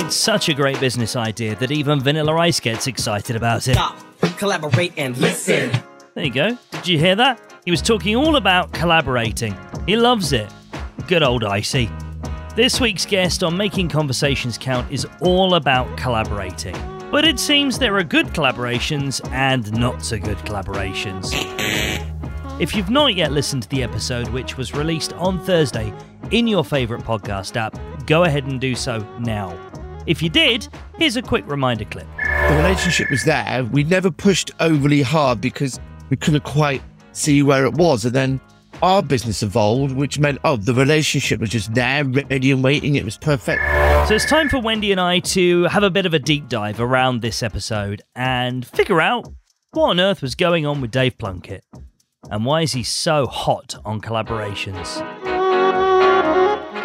It's such a great business idea that even Vanilla Ice gets excited about it. Stop, collaborate, and listen. There you go. Did you hear that? He was talking all about collaborating. He loves it. Good old Icy. This week's guest on Making Conversations Count is all about collaborating. But it seems there are good collaborations and not so good collaborations. If you've not yet listened to the episode, which was released on Thursday in your favourite podcast app, go ahead and do so now. If you did, here's a quick reminder clip. The relationship was there. We never pushed overly hard because we couldn't quite see where it was. And then our business evolved, which meant, oh, the relationship was just there, ready and waiting. It was perfect. So it's time for Wendy and I to have a bit of a deep dive around this episode and figure out what on earth was going on with Dave Plunkett and why is he so hot on collaborations.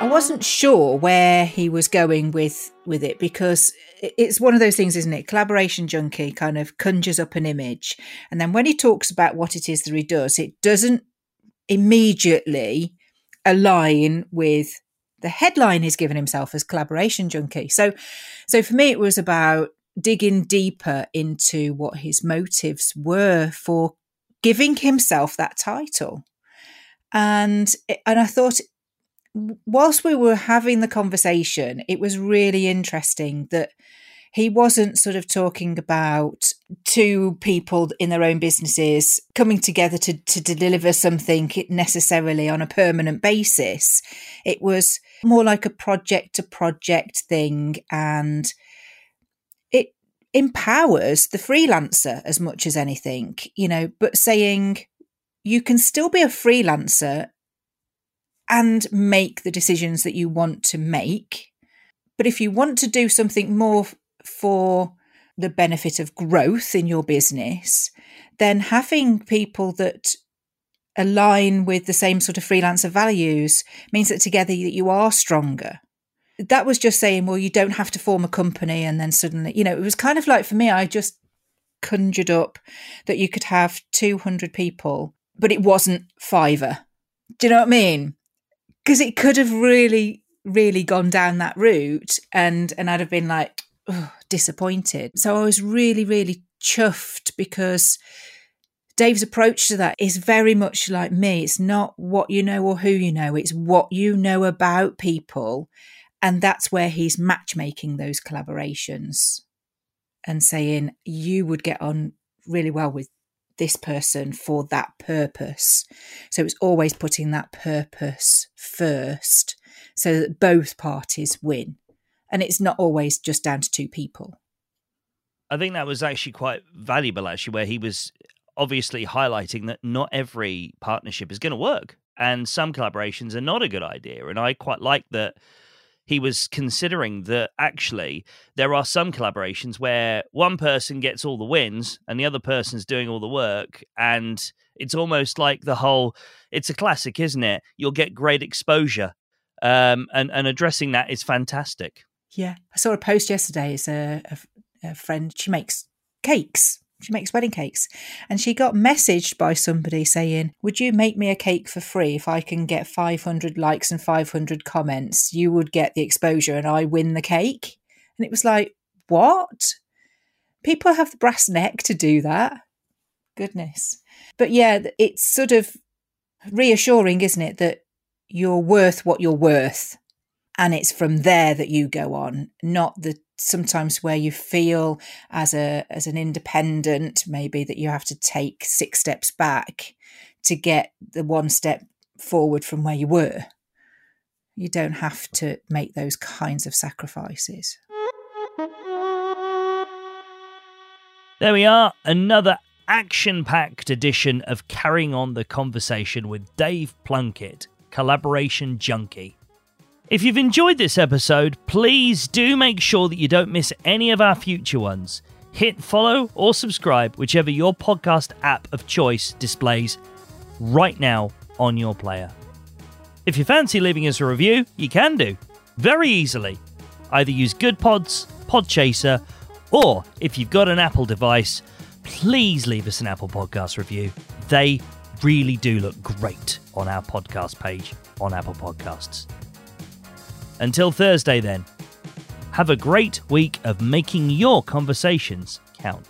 I wasn't sure where he was going with with it because it's one of those things, isn't it? Collaboration junkie kind of conjures up an image, and then when he talks about what it is that he does, it doesn't immediately align with the headline he's given himself as collaboration junkie. So, so for me, it was about digging deeper into what his motives were for giving himself that title. And and I thought whilst we were having the conversation, it was really interesting that he wasn't sort of talking about two people in their own businesses coming together to, to deliver something necessarily on a permanent basis. It was more like a project to project thing and it empowers the freelancer as much as anything, you know, but saying you can still be a freelancer and make the decisions that you want to make. But if you want to do something more for the benefit of growth in your business, then having people that align with the same sort of freelancer values means that together that you are stronger. That was just saying, well, you don't have to form a company and then suddenly, you know, it was kind of like for me, I just conjured up that you could have 200 people, but it wasn't Fiverr. Do you know what I mean? Because it could have really, really gone down that route and and I'd have been like, disappointed. So I was really, really chuffed because Dave's approach to that is very much like me. It's not what you know or who you know, it's what you know about people. And that's where he's matchmaking those collaborations and saying, you would get on really well with this person for that purpose. So it's always putting that purpose first so that both parties win and it's not always just down to two people. I think that was actually quite valuable, actually, where he was obviously highlighting that not every partnership is going to work and some collaborations are not a good idea. And I quite like that he was considering that actually there are some collaborations where one person gets all the wins and the other person's doing all the work. And it's almost like the whole it's a classic, isn't it? You'll get great exposure. Um, and, and addressing that is fantastic. Yeah, I saw a post yesterday. It's a, a, a friend. She makes cakes. She makes wedding cakes, and she got messaged by somebody saying, "Would you make me a cake for free if I can get 500 likes and 500 comments? You would get the exposure, and I win the cake." And it was like, what? People have the brass neck to do that. Goodness. But yeah, it's sort of reassuring, isn't it, that you're worth what you're worth and it's from there that you go on not the sometimes where you feel as a as an independent maybe that you have to take six steps back to get the one step forward from where you were. You don't have to make those kinds of sacrifices. There we are another action packed edition of carrying on the conversation with dave plunkett collaboration junkie if you've enjoyed this episode, please do make sure that you don't miss any of our future ones. Hit follow or subscribe, whichever your podcast app of choice displays right now on your player. If you fancy leaving us a review, you can do very easily. Either use Goodpods, Podchaser, or if you've got an Apple device, please leave us an Apple Podcast review. They really do look great on our podcast page on Apple Podcasts. Until Thursday, then, Have a great week of making your conversations count.